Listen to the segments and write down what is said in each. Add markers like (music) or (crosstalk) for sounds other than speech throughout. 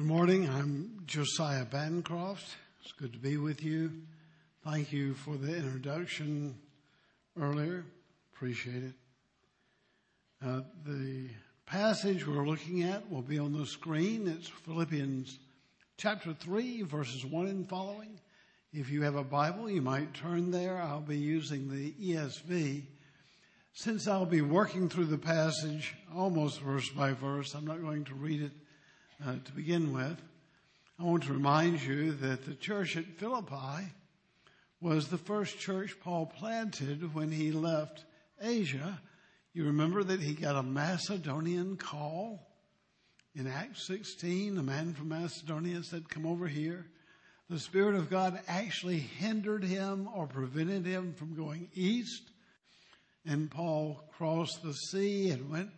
Good morning. I'm Josiah Bancroft. It's good to be with you. Thank you for the introduction earlier. Appreciate it. Uh, the passage we're looking at will be on the screen. It's Philippians chapter 3, verses 1 and following. If you have a Bible, you might turn there. I'll be using the ESV. Since I'll be working through the passage almost verse by verse, I'm not going to read it uh, to begin with. I want to remind you that the church at Philippi was the first church Paul planted when he left Asia. You remember that he got a Macedonian call in Acts 16. A man from Macedonia said, Come over here. The Spirit of God actually hindered him or prevented him from going east. And Paul crossed the sea and went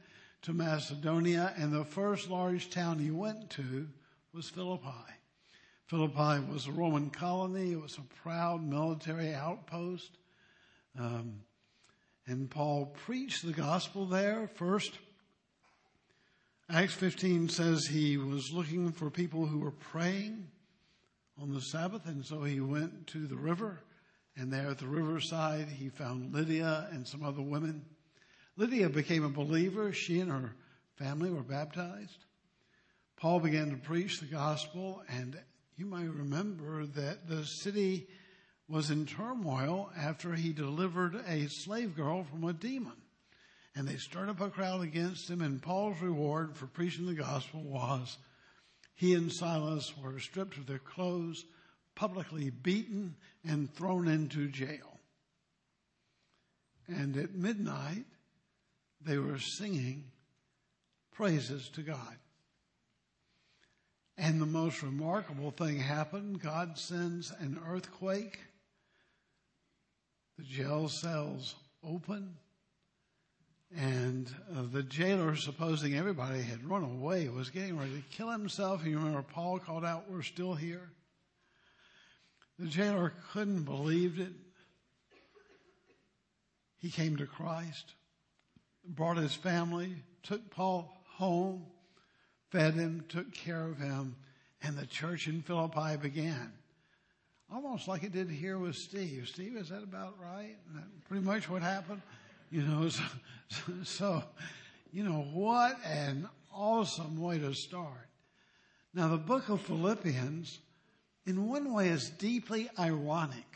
to Macedonia, and the first large town he went to was Philippi. Philippi was a Roman colony. It was a proud military outpost. Um, and Paul preached the gospel there first. Acts 15 says he was looking for people who were praying on the Sabbath, and so he went to the river. And there at the riverside, he found Lydia and some other women. Lydia became a believer. She and her family were baptized. Paul began to preach the gospel, and you might remember that the city was in turmoil after he delivered a slave girl from a demon. And they stirred up a crowd against him, and Paul's reward for preaching the gospel was he and Silas were stripped of their clothes, publicly beaten, and thrown into jail. And at midnight, they were singing praises to God. And the most remarkable thing happened. God sends an earthquake. The jail cells open. And uh, the jailer, supposing everybody had run away, was getting ready to kill himself. You remember Paul called out, We're still here. The jailer couldn't believe it. He came to Christ brought his family, took Paul home, fed him, took care of him, and the church in Philippi began. Almost like it did here with Steve. Steve, is that about right? Pretty much what happened. You know, (laughs) so, so, you know, what an awesome way to start. Now, the book of Philippians, in one way, is deeply ironic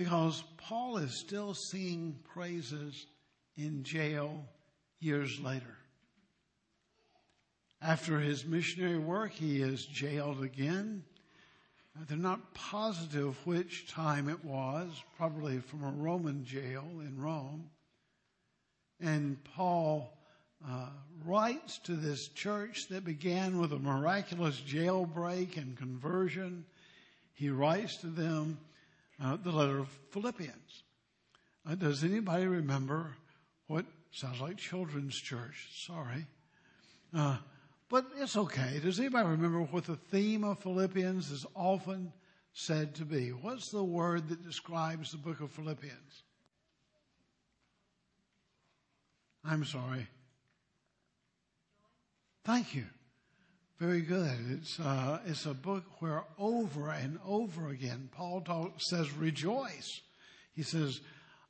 because Paul is still singing praises in jail years later. After his missionary work, he is jailed again. They're not positive which time it was, probably from a Roman jail in Rome. And Paul uh, writes to this church that began with a miraculous jailbreak and conversion. He writes to them uh, the letter of Philippians. Uh, does anybody remember what sounds like children's church? Sorry. Uh, but it's okay. Does anybody remember what the theme of Philippians is often said to be? What's the word that describes the book of Philippians? I'm sorry. Thank you. Very good. It's, uh, it's a book where over and over again Paul talk, says rejoice. He says,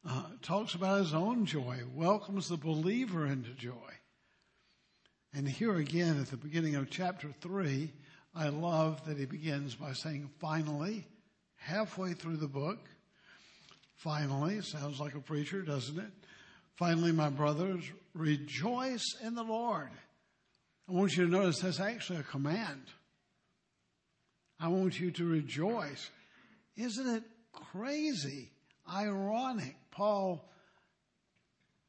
uh, talks about his own joy, welcomes the believer into joy. And here again at the beginning of chapter three, I love that he begins by saying, finally, halfway through the book, finally, sounds like a preacher, doesn't it? Finally, my brothers, rejoice in the Lord. I want you to notice that's actually a command. I want you to rejoice. Isn't it crazy, ironic? Paul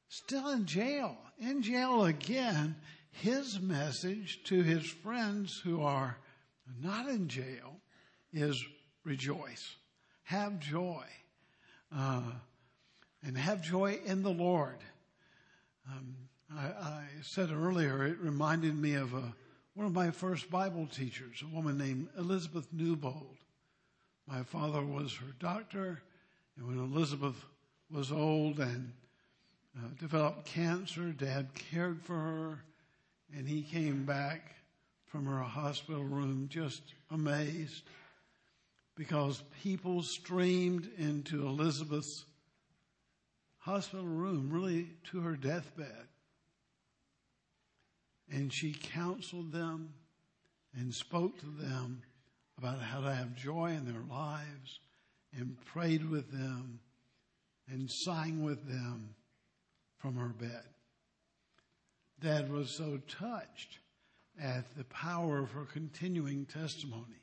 still in jail, in jail again. His message to his friends who are not in jail is rejoice, have joy, uh, and have joy in the Lord. Um, I, I said earlier, it reminded me of a, one of my first Bible teachers, a woman named Elizabeth Newbold. My father was her doctor, and when Elizabeth was old and uh, developed cancer, Dad cared for her, and he came back from her hospital room, just amazed because people streamed into Elizabeth's hospital room, really to her deathbed. And she counseled them and spoke to them about how to have joy in their lives and prayed with them and sang with them from her bed. Dad was so touched at the power of her continuing testimony.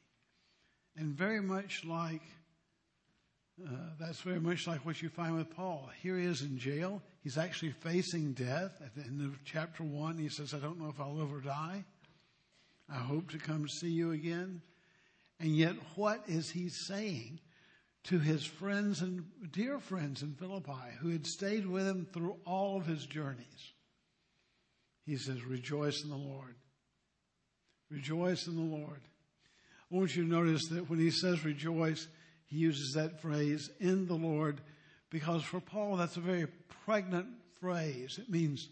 And very much like, uh, that's very much like what you find with Paul. Here he is in jail. He's actually facing death. At the end of chapter one, he says, I don't know if I'll ever die. I hope to come see you again. And yet, what is he saying to his friends and dear friends in Philippi who had stayed with him through all of his journeys? He says, Rejoice in the Lord. Rejoice in the Lord. I want you to notice that when he says rejoice, he uses that phrase in the Lord because for Paul, that's a very pregnant phrase. It means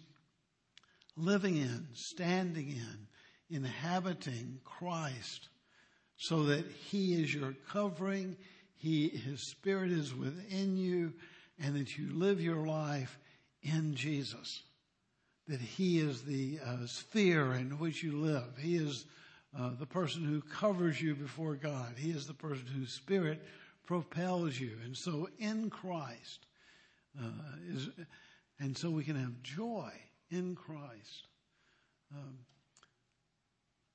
living in, standing in, inhabiting Christ so that he is your covering, he, his spirit is within you, and that you live your life in Jesus that He is the uh, sphere in which you live. He is uh, the person who covers you before God. He is the person whose spirit propels you. And so in Christ uh, is, and so we can have joy in Christ. Um,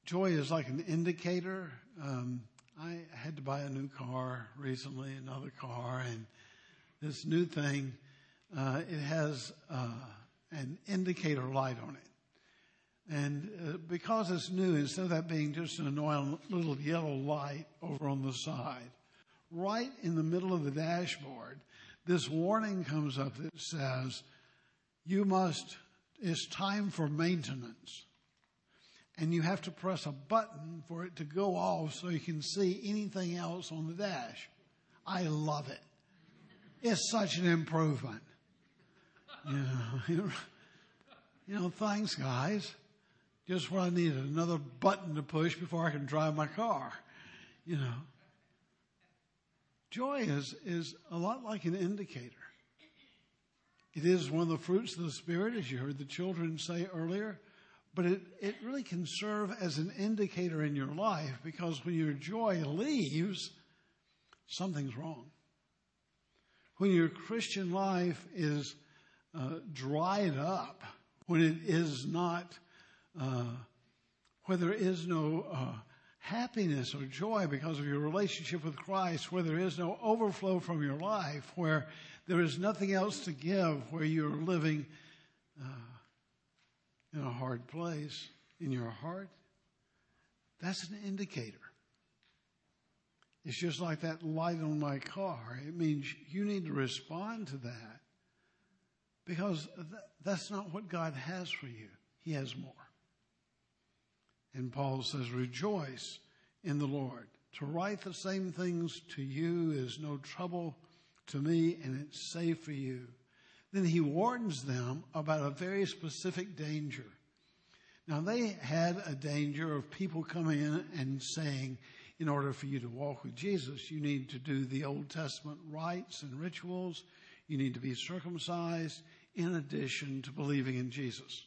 joy is like an indicator. Um, I had to buy a new car recently, another car, and this new thing, uh, it has uh, an indicator light on it. And uh, because it's new, instead of that being just an annoying little yellow light over on the side, right in the middle of the dashboard, this warning comes up that says, you must, it's time for maintenance. And you have to press a button for it to go off so you can see anything else on the dash. I love it. It's such an improvement. You know, (laughs) you know, thanks guys. Just what I needed, another button to push before I can drive my car. You know. Joy is, is a lot like an indicator. It is one of the fruits of the Spirit, as you heard the children say earlier, but it, it really can serve as an indicator in your life because when your joy leaves, something's wrong. When your Christian life is uh, dried up, when it is not, uh, where there is no uh, happiness or joy because of your relationship with Christ, where there is no overflow from your life, where there is nothing else to give, where you're living uh, in a hard place in your heart, that's an indicator. It's just like that light on my car. It means you need to respond to that because that's not what God has for you. He has more. And Paul says, rejoice in the Lord. To write the same things to you is no trouble to me and it's safe for you. Then he warns them about a very specific danger. Now they had a danger of people coming in and saying, in order for you to walk with Jesus, you need to do the Old Testament rites and rituals. You need to be circumcised in addition to believing in Jesus.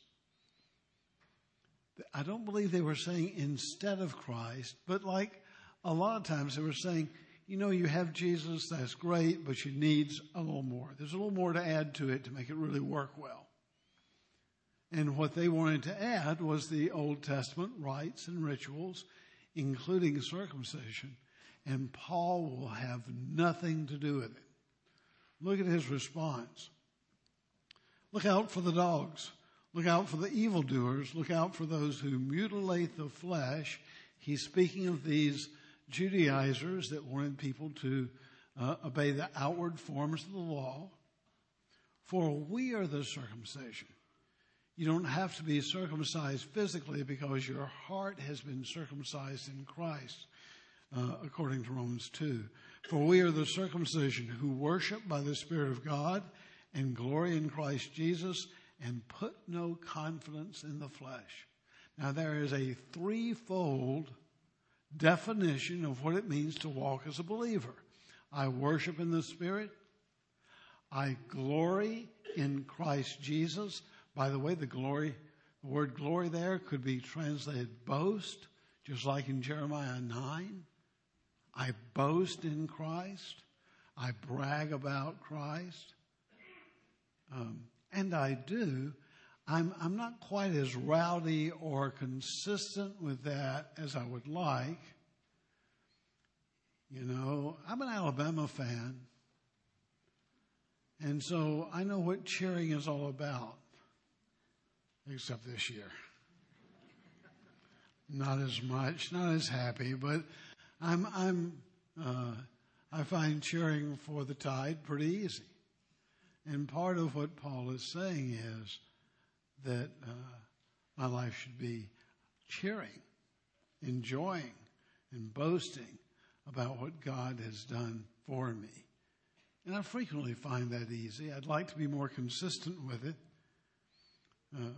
I don't believe they were saying instead of Christ, but like a lot of times they were saying, you know, you have Jesus, that's great, but you need a little more. There's a little more to add to it to make it really work well. And what they wanted to add was the Old Testament rites and rituals, including circumcision. And Paul will have nothing to do with it. Look at his response. Look out for the dogs. Look out for the evildoers. Look out for those who mutilate the flesh. He's speaking of these Judaizers that wanted people to uh, obey the outward forms of the law. For we are the circumcision. You don't have to be circumcised physically because your heart has been circumcised in Christ, uh, according to Romans 2. For we are the circumcision who worship by the Spirit of God and glory in Christ Jesus and put no confidence in the flesh. Now there is a threefold definition of what it means to walk as a believer. I worship in the Spirit. I glory in Christ Jesus. By the way, the glory, the word glory there could be translated boast, just like in Jeremiah 9. I boast in Christ. I brag about Christ. Um, and I do. I'm, I'm not quite as rowdy or consistent with that as I would like. You know, I'm an Alabama fan. And so I know what cheering is all about, except this year. Not as much, not as happy, but I'm, I'm, uh, I find cheering for the tide pretty easy. And part of what Paul is saying is that uh, my life should be cheering, enjoying, and boasting about what God has done for me. And I frequently find that easy. I'd like to be more consistent with it. Uh,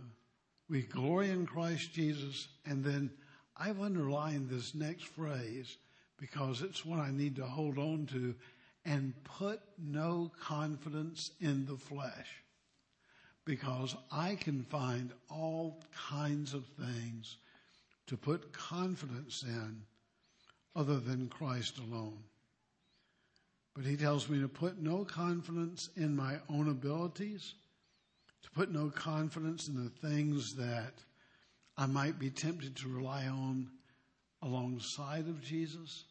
we glory in Christ Jesus, and then I've underlined this next phrase because it's what I need to hold on to and put no confidence in the flesh. Because I can find all kinds of things to put confidence in other than Christ alone. But he tells me to put no confidence in my own abilities, to put no confidence in the things that I might be tempted to rely on alongside of Jesus,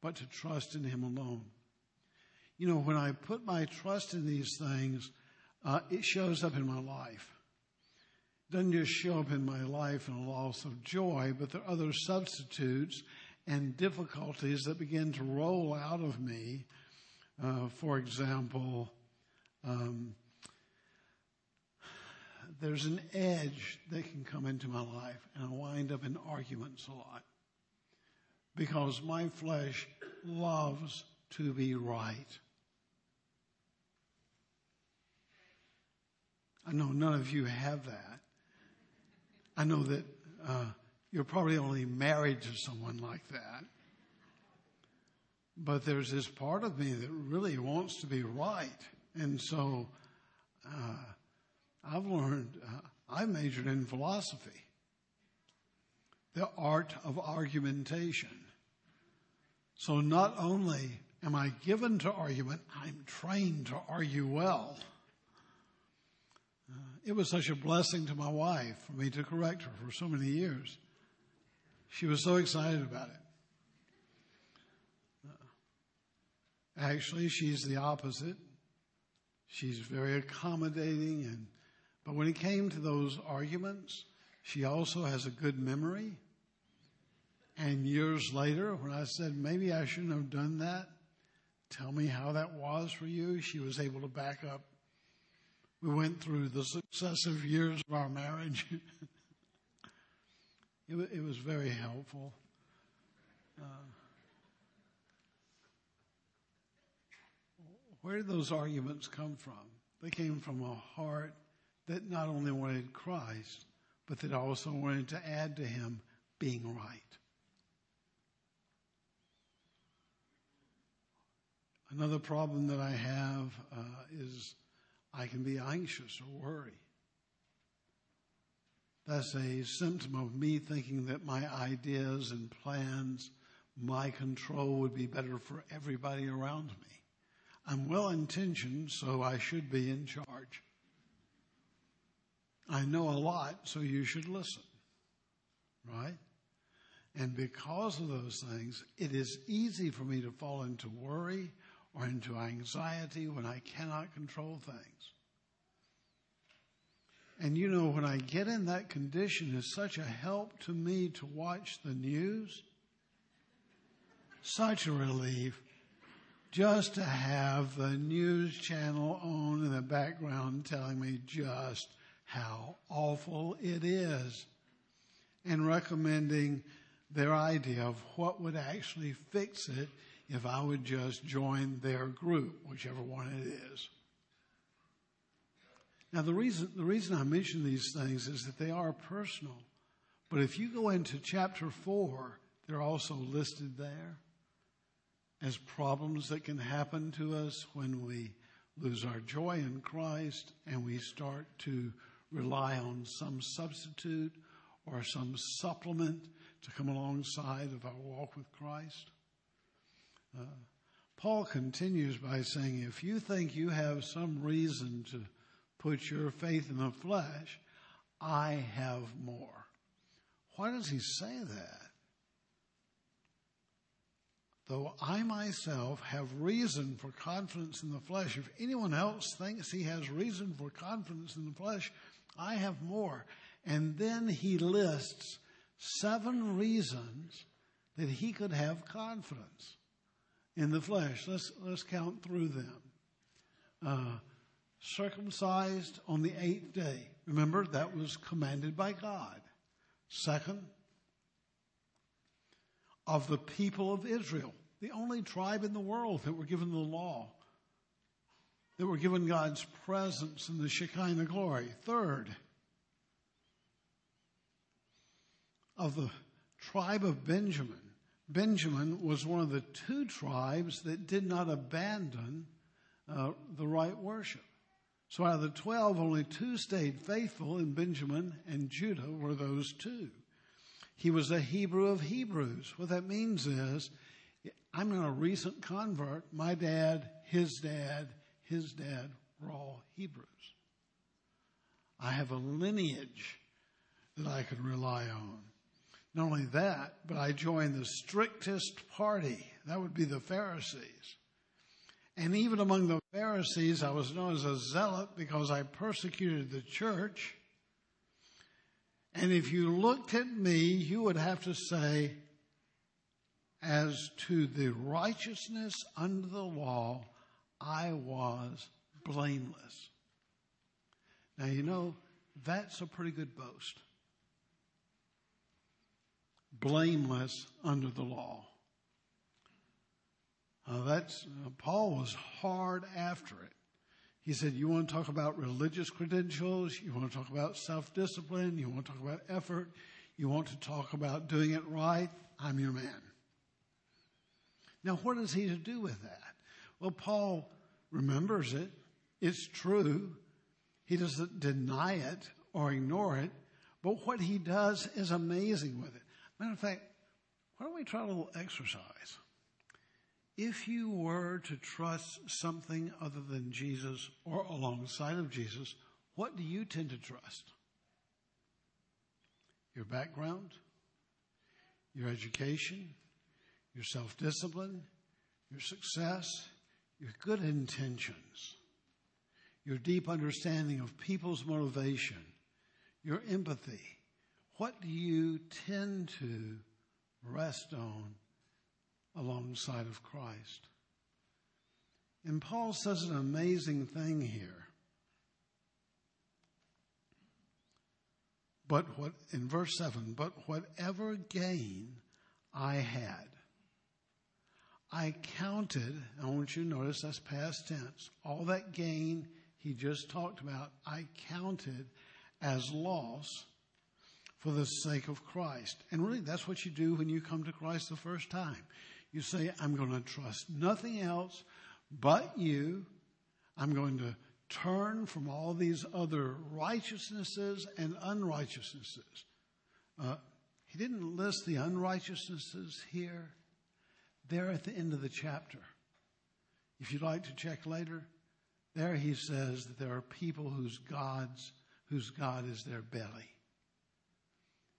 but to trust in him alone. You know, when I put my trust in these things, uh, it shows up in my life. It doesn't just show up in my life in a loss of joy, but there are other substitutes and difficulties that begin to roll out of me. Uh, for example, um, there's an edge that can come into my life, and I wind up in arguments a lot because my flesh loves to be right. I know none of you have that. I know that uh, you're probably only married to someone like that. But there's this part of me that really wants to be right. And so uh, I've learned, uh, I majored in philosophy, the art of argumentation. So not only am I given to argument, I'm trained to argue well. Uh, it was such a blessing to my wife for me to correct her for so many years. She was so excited about it. Actually, she's the opposite. She's very accommodating and but when it came to those arguments, she also has a good memory. And years later, when I said, maybe I shouldn't have done that, tell me how that was for you, she was able to back up. We went through the successive years of our marriage. (laughs) It, it was very helpful. Uh, where did those arguments come from? They came from a heart that not only wanted Christ, but that also wanted to add to him being right. Another problem that I have uh, is I can be anxious or worry. That's a symptom of me thinking that my ideas and plans, my control would be better for everybody around me. I'm well intentioned, so I should be in charge. I know a lot, so you should listen. Right? And because of those things, it is easy for me to fall into worry or into anxiety when I cannot control things. And you know, when I get in that condition, it's such a help to me to watch the news. Such a relief just to have the news channel on in the background telling me just how awful it is and recommending their idea of what would actually fix it if I would just join their group, whichever one it is. Now, the reason, the reason I mention these things is that they are personal. But if you go into chapter 4, they're also listed there as problems that can happen to us when we lose our joy in Christ and we start to rely on some substitute or some supplement to come alongside of our walk with Christ. Uh, Paul continues by saying, if you think you have some reason to put your faith in the flesh, I have more. Why does he say that? Though I myself have reason for confidence in the flesh, if anyone else thinks he has reason for confidence in the flesh, I have more. And then he lists seven reasons that he could have confidence in the flesh. Let's, let's count through them. Uh, circumcised on the eighth day. Remember, that was commanded by God. Second, of the people of Israel, the only tribe in the world that were given the law, that were given God's presence and the Shekinah glory. Third, of the tribe of Benjamin. Benjamin was one of the two tribes that did not abandon uh, the right worship. So out of the 12, only two stayed faithful, and Benjamin and Judah were those two. He was a Hebrew of Hebrews. What that means is, I'm not a recent convert. My dad, his dad, his dad were all Hebrews. I have a lineage that I could rely on. Not only that, but I joined the strictest party. That would be the Pharisees. And even among the Pharisees, I was known as a zealot because I persecuted the church. And if you looked at me, you would have to say, as to the righteousness under the law, I was blameless. Now, you know, that's a pretty good boast blameless under the law. Uh, that's uh, Paul was hard after it. He said, "You want to talk about religious credentials? You want to talk about self-discipline? You want to talk about effort? You want to talk about doing it right? I'm your man." Now, what is he to do with that? Well, Paul remembers it. It's true. He doesn't deny it or ignore it, but what he does is amazing with it. Matter of fact, why don't we try a little exercise? If you were to trust something other than Jesus or alongside of Jesus, what do you tend to trust? Your background, your education, your self discipline, your success, your good intentions, your deep understanding of people's motivation, your empathy, what do you tend to rest on alongside of Christ? And Paul says an amazing thing here. But what, in verse 7, but whatever gain I had, I counted, I want you to notice that's past tense, all that gain he just talked about, I counted as loss for the sake of Christ. And really, that's what you do when you come to Christ the first time. You say, I'm going to trust nothing else but you. I'm going to turn from all these other righteousnesses and unrighteousnesses. Uh, he didn't list the unrighteousnesses here. There at the end of the chapter. If you'd like to check later, there he says that there are people whose gods, whose God is their belly.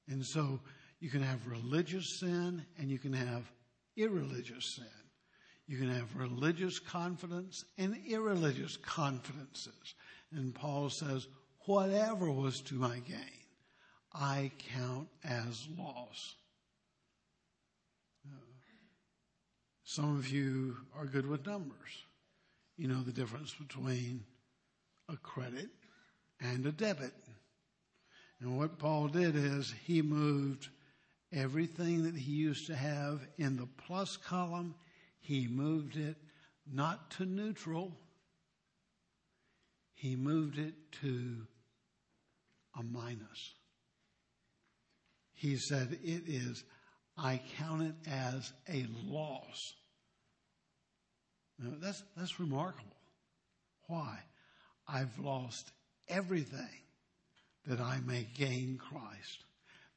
And so you can have religious sin and you can have irreligious sin. You can have religious confidence and irreligious confidences. And Paul says, whatever was to my gain, I count as loss. Uh, some of you are good with numbers. You know the difference between a credit and a debit. And what Paul did is he moved everything that he used to have in the plus column, he moved it not to neutral, he moved it to a minus. he said, It is, I count it as a loss. Now, that's, that's remarkable. Why? I've lost everything that I may gain Christ.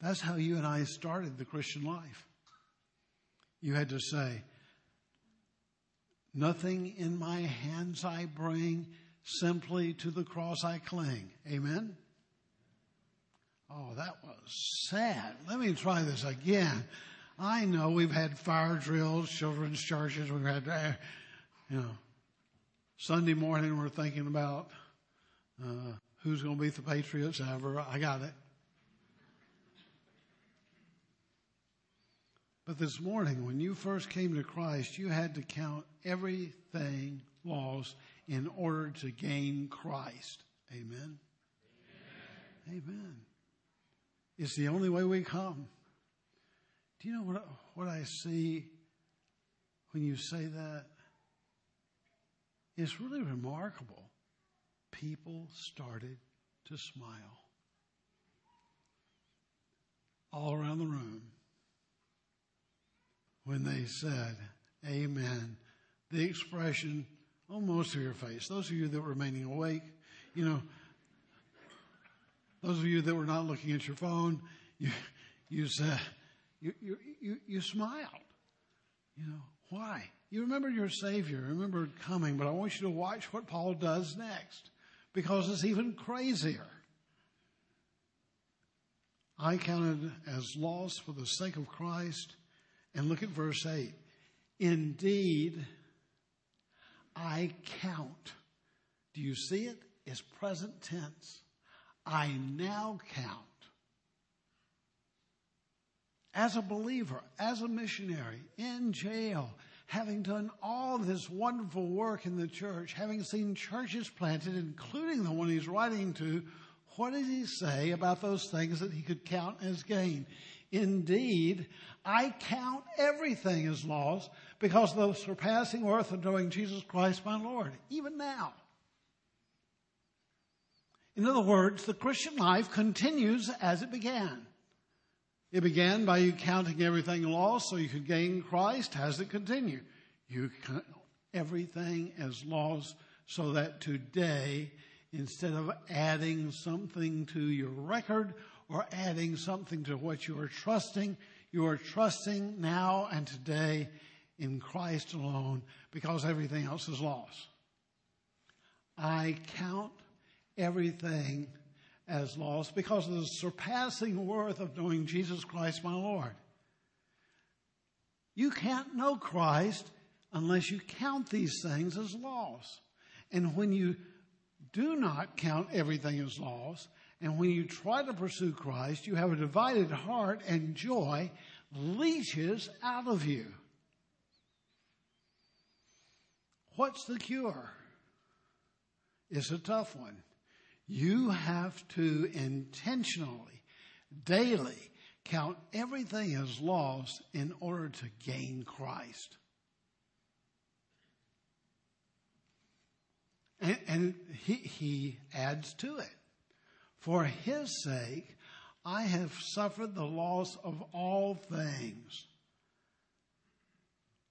That's how you and I started the Christian life. You had to say, Nothing in my hands I bring, simply to the cross I cling. Amen? Oh, that was sad. Let me try this again. I know we've had fire drills, children's churches, we've had, uh, you know, Sunday morning we're thinking about uh, who's going to beat the Patriots ever. I got it. But this morning, when you first came to Christ, you had to count everything lost in order to gain Christ. Amen. Amen. Amen. It's the only way we come. Do you know what, what I see when you say that? It's really remarkable. People started to smile all around the room when they said, Amen. The expression on most of your face, those of you that were remaining awake, you know, those of you that were not looking at your phone, you, you said, you, you, you, you smiled. You know, why? You remember your Savior, remember coming, but I want you to watch what Paul does next because it's even crazier. I counted as loss for the sake of Christ and look at verse 8. Indeed, I count. Do you see it? It's present tense. I now count. As a believer, as a missionary, in jail, having done all this wonderful work in the church, having seen churches planted, including the one he's writing to, what does he say about those things that he could count as gain? Indeed, I count everything as loss because of the surpassing worth of knowing Jesus Christ my Lord, even now. In other words, the Christian life continues as it began. It began by you counting everything lost so you could gain Christ. Does it continued? You count everything as lost so that today, instead of adding something to your record or adding something to what you are trusting. You are trusting now and today in Christ alone because everything else is lost. I count everything as lost because of the surpassing worth of knowing Jesus Christ my Lord. You can't know Christ unless you count these things as loss. And when you do not count everything as loss, and when you try to pursue Christ, you have a divided heart and joy leaches out of you. What's the cure? It's a tough one. You have to intentionally, daily, count everything as lost in order to gain Christ. And, and he, he adds to it. For his sake, I have suffered the loss of all things.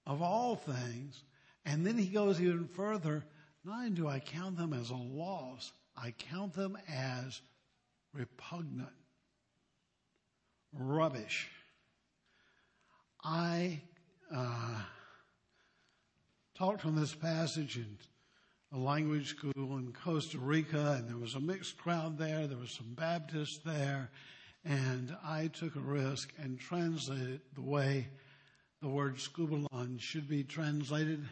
Of all things. And then he goes even further. Not only do I count them as a loss, I count them as repugnant, rubbish. I uh, talked from this passage in a language school in Costa Rica, and there was a mixed crowd there. There was some Baptists there, and I took a risk and translated the way the word skubalon should be translated.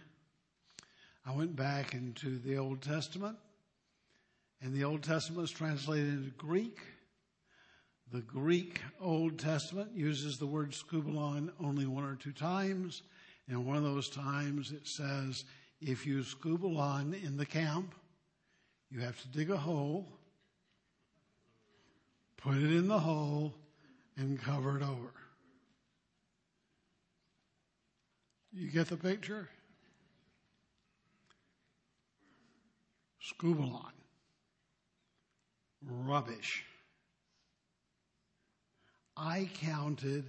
I went back into the Old Testament, and the Old Testament is translated into Greek. The Greek Old Testament uses the word skubalon only one or two times, and one of those times it says if you skubalon in the camp, you have to dig a hole, put it in the hole, and cover it over. You get the picture? Skubalon. Rubbish. I counted,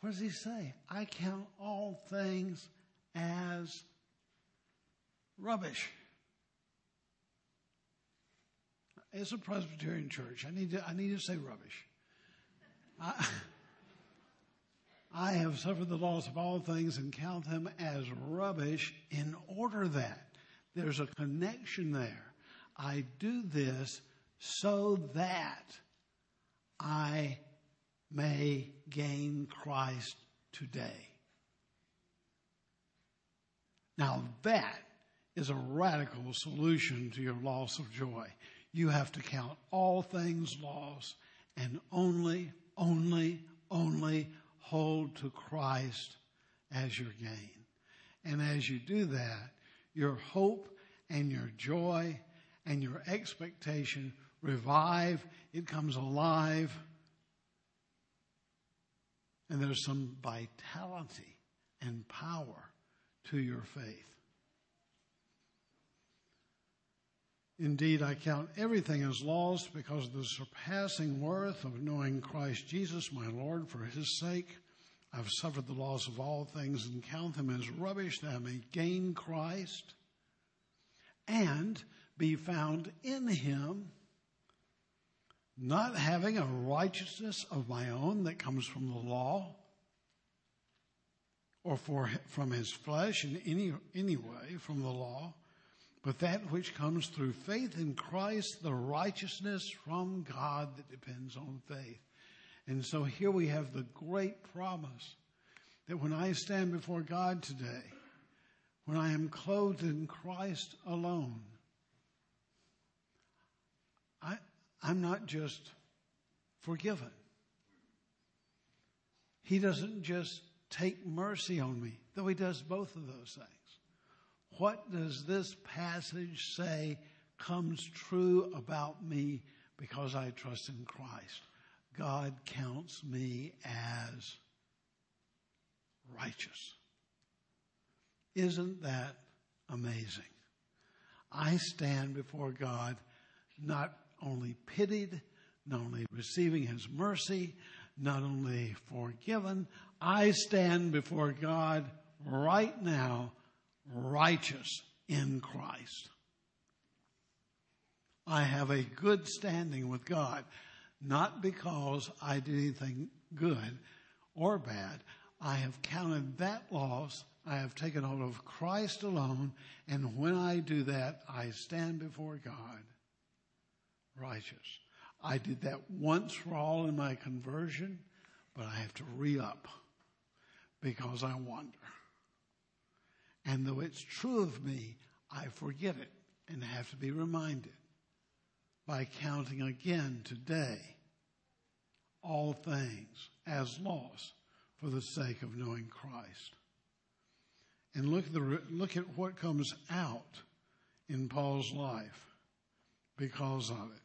what does he say? I count all things as rubbish. It's a Presbyterian church. I need to, I need to say rubbish. I, (laughs) I have suffered the loss of all things and count them as rubbish in order that there's a connection there. I do this so that I may gain Christ today. Now that is a radical solution to your loss of joy. You have to count all things lost and only, only, only hold to Christ as your gain. And as you do that, your hope and your joy and your expectation revive. It comes alive. And there's some vitality and power to your faith. Indeed, I count everything as lost because of the surpassing worth of knowing Christ Jesus, my Lord, for his sake. I've suffered the loss of all things and count them as rubbish that I may gain Christ and be found in him, not having a righteousness of my own that comes from the law or for, from his flesh in any, any way from the law but that which comes through faith in Christ, the righteousness from God that depends on faith. And so here we have the great promise that when I stand before God today, when I am clothed in Christ alone, I, I'm not just forgiven. He doesn't just take mercy on me, though he does both of those things. What does this passage say comes true about me because I trust in Christ? God counts me as righteous. Isn't that amazing? I stand before God not only pitied, not only receiving His mercy, not only forgiven, I stand before God right now righteous in Christ. I have a good standing with God, not because I did anything good or bad. I have counted that loss. I have taken hold of Christ alone. And when I do that, I stand before God righteous. I did that once for all in my conversion, but I have to re up because I wander. And though it's true of me, I forget it and have to be reminded by counting again today all things as loss for the sake of knowing Christ. And look at, the, look at what comes out in Paul's life because of it.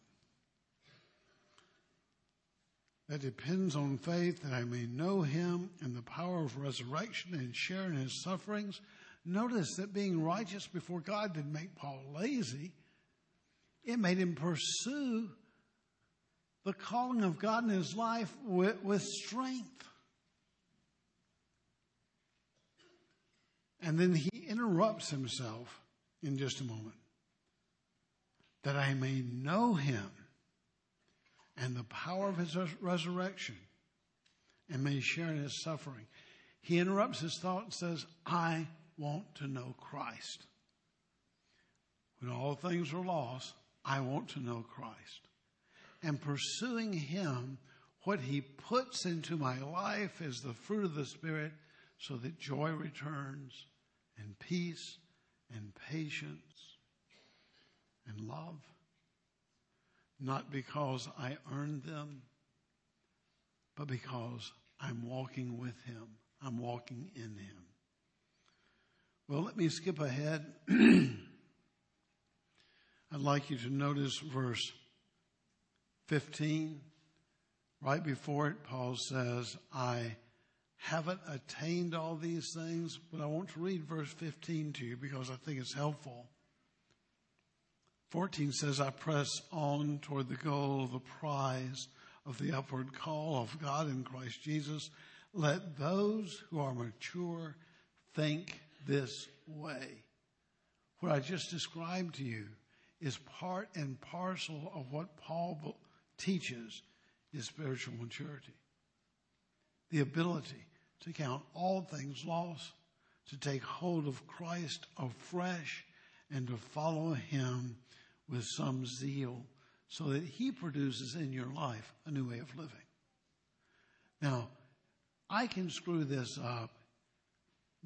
That depends on faith that I may know him and the power of resurrection and share in his sufferings Notice that being righteous before God didn't make Paul lazy. It made him pursue the calling of God in his life with, with strength. And then he interrupts himself in just a moment. That I may know him and the power of his resurrection and may share in his suffering. He interrupts his thought and says, I want to know Christ. When all things are lost, I want to know Christ. And pursuing Him, what He puts into my life is the fruit of the Spirit so that joy returns and peace and patience and love. Not because I earned them, but because I'm walking with Him. I'm walking in Him. Well, let me skip ahead. (clears throat) I'd like you to notice verse 15. Right before it, Paul says, I haven't attained all these things, but I want to read verse 15 to you because I think it's helpful. 14 says, I press on toward the goal of the prize of the upward call of God in Christ Jesus, let those who are mature think this way. What I just described to you is part and parcel of what Paul teaches is spiritual maturity. The ability to count all things lost, to take hold of Christ afresh, and to follow him with some zeal so that he produces in your life a new way of living. Now, I can screw this up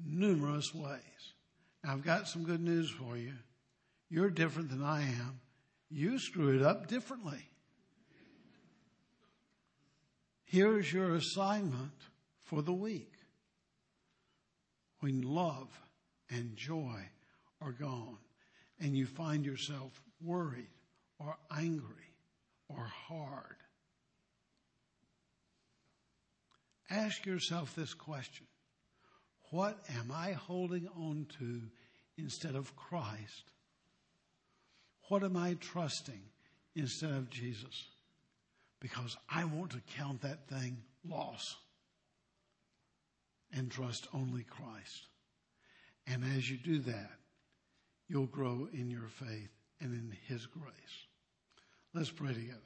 numerous ways. Now, I've got some good news for you. You're different than I am. You screw it up differently. Here's your assignment for the week. When love and joy are gone and you find yourself worried or angry or hard, ask yourself this question. What am I holding on to instead of Christ? What am I trusting instead of Jesus? Because I want to count that thing loss and trust only Christ. And as you do that, you'll grow in your faith and in His grace. Let's pray together.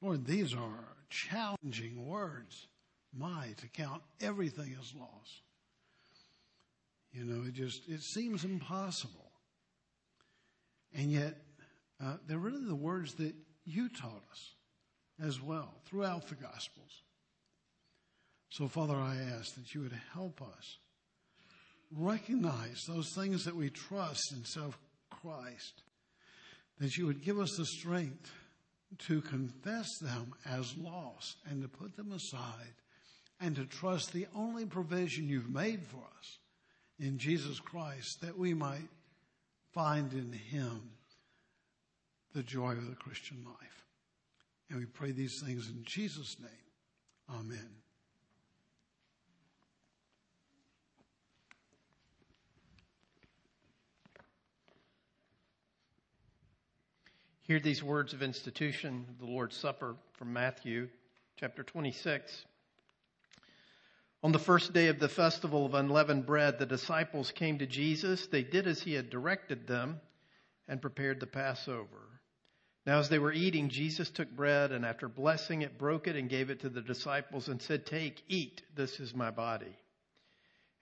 Lord, these are challenging words. My, to count everything as loss. You know, it just, it seems impossible. And yet, uh, they're really the words that you taught us as well throughout the Gospels. So, Father, I ask that you would help us recognize those things that we trust instead of Christ, that you would give us the strength to confess them as lost and to put them aside and to trust the only provision you've made for us in Jesus Christ that we might find in him the joy of the Christian life. And we pray these things in Jesus' name. Amen. Hear these words of institution of the Lord's Supper from Matthew chapter 26. On the first day of the festival of unleavened bread, the disciples came to Jesus. They did as he had directed them and prepared the Passover. Now, as they were eating, Jesus took bread and after blessing it, broke it and gave it to the disciples and said, Take, eat, this is my body.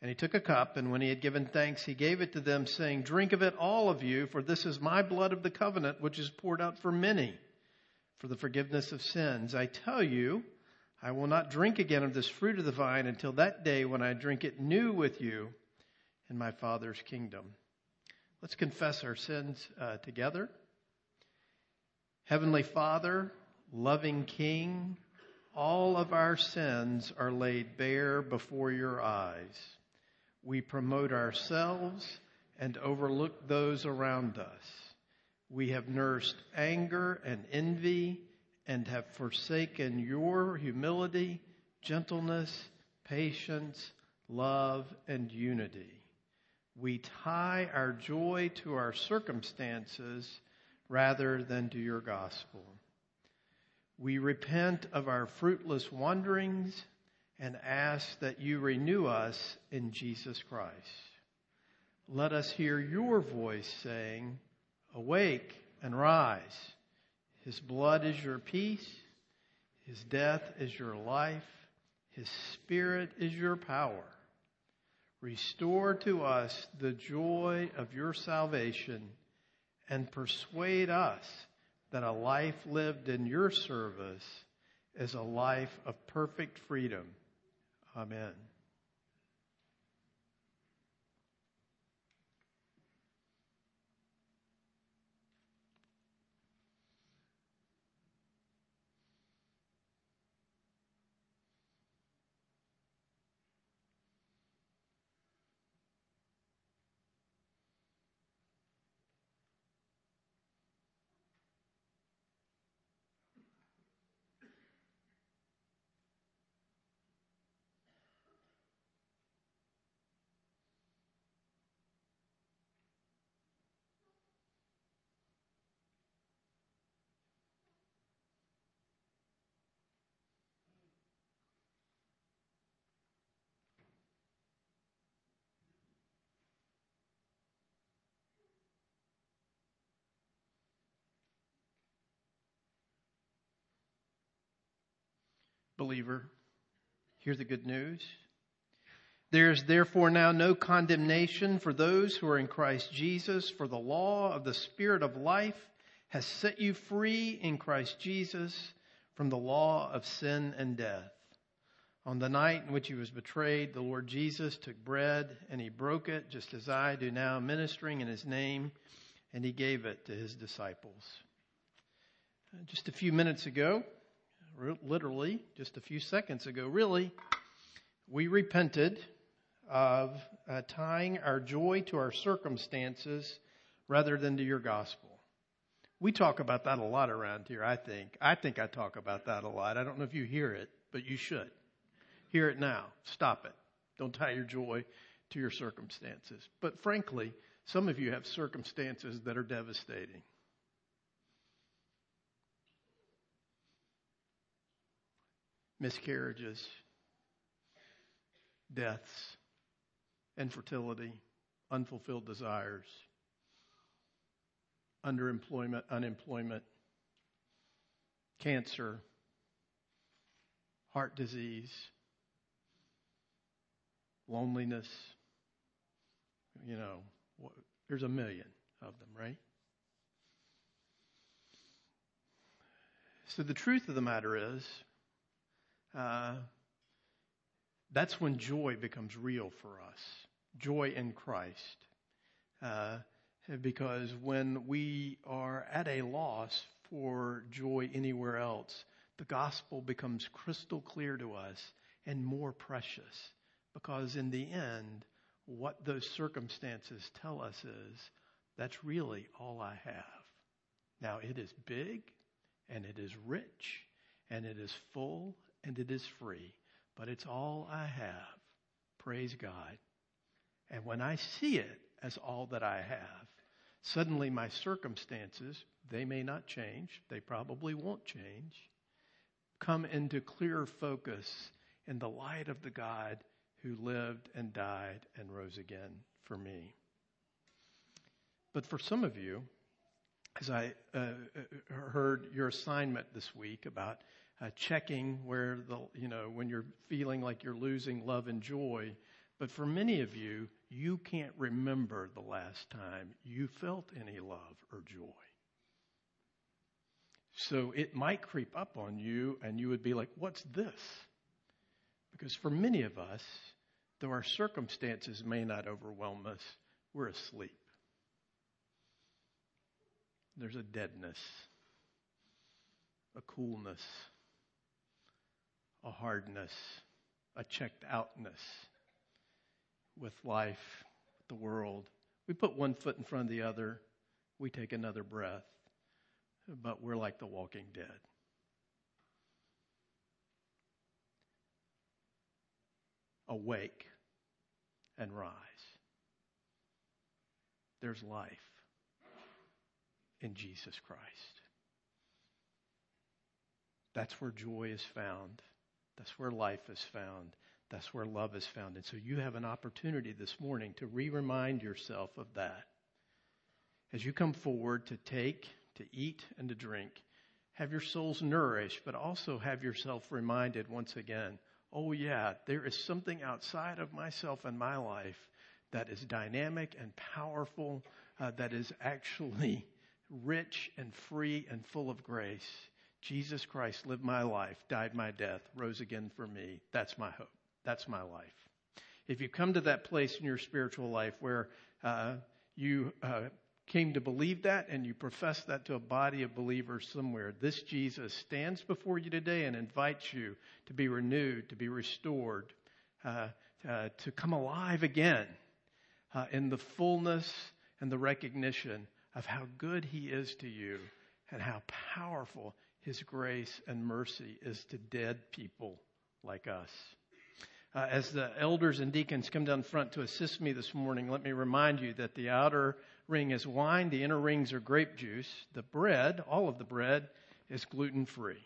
And he took a cup, and when he had given thanks, he gave it to them, saying, Drink of it, all of you, for this is my blood of the covenant, which is poured out for many for the forgiveness of sins. I tell you, I will not drink again of this fruit of the vine until that day when I drink it new with you in my Father's kingdom. Let's confess our sins uh, together. Heavenly Father, loving King, all of our sins are laid bare before your eyes. We promote ourselves and overlook those around us. We have nursed anger and envy and have forsaken your humility, gentleness, patience, love, and unity. We tie our joy to our circumstances rather than to your gospel. We repent of our fruitless wanderings and ask that you renew us in Jesus Christ. Let us hear your voice saying, Awake and rise. His blood is your peace. His death is your life. His spirit is your power. Restore to us the joy of your salvation and persuade us that a life lived in your service is a life of perfect freedom Amen. Believer, hear the good news. There is therefore now no condemnation for those who are in Christ Jesus, for the law of the Spirit of life has set you free in Christ Jesus from the law of sin and death. On the night in which he was betrayed, the Lord Jesus took bread and he broke it, just as I do now, ministering in his name, and he gave it to his disciples. Just a few minutes ago, literally, just a few seconds ago, really, we repented of uh, tying our joy to our circumstances rather than to your gospel. We talk about that a lot around here, I think. I think I talk about that a lot. I don't know if you hear it, but you should. Hear it now. Stop it. Don't tie your joy to your circumstances. But frankly, some of you have circumstances that are devastating. Miscarriages, deaths, infertility, unfulfilled desires, underemployment, unemployment, cancer, heart disease, loneliness. You know, there's a million of them, right? So the truth of the matter is, uh, that's when joy becomes real for us joy in Christ. Uh, because when we are at a loss for joy anywhere else, the gospel becomes crystal clear to us and more precious. Because in the end, what those circumstances tell us is that's really all I have. Now, it is big and it is rich and it is full and it is free, but it's all I have. Praise God. And when I see it as all that I have, suddenly my circumstances, they may not change, they probably won't change, come into clearer focus in the light of the God who lived and died and rose again for me. But for some of you, as I uh, uh heard your assignment this week about uh, checking where the, you know, when you're feeling like you're losing love and joy, but for many of you, you can't remember the last time you felt any love or joy. So it might creep up on you, and you would be like, What's this? Because for many of us, though our circumstances may not overwhelm us, we're asleep. There's a deadness, a coolness, a hardness, a checked outness with life, with the world. We put one foot in front of the other, we take another breath, but we're like the walking dead. Awake and rise. There's life in Jesus Christ. That's where joy is found. That's where life is found. That's where love is found. And so you have an opportunity this morning to re remind yourself of that. As you come forward to take, to eat, and to drink, have your souls nourished, but also have yourself reminded once again oh, yeah, there is something outside of myself and my life that is dynamic and powerful, uh, that is actually (laughs) rich and free and full of grace. Jesus Christ lived my life, died my death, rose again for me. That's my hope. That's my life. If you come to that place in your spiritual life where uh, you uh, came to believe that and you profess that to a body of believers somewhere, this Jesus stands before you today and invites you to be renewed, to be restored, uh, uh to come alive again uh, in the fullness and the recognition of how good He is to you and how powerful His grace and mercy is to dead people like us. Uh, as the elders and deacons come down front to assist me this morning, let me remind you that the outer ring is wine, the inner rings are grape juice. The bread, all of the bread, is gluten free.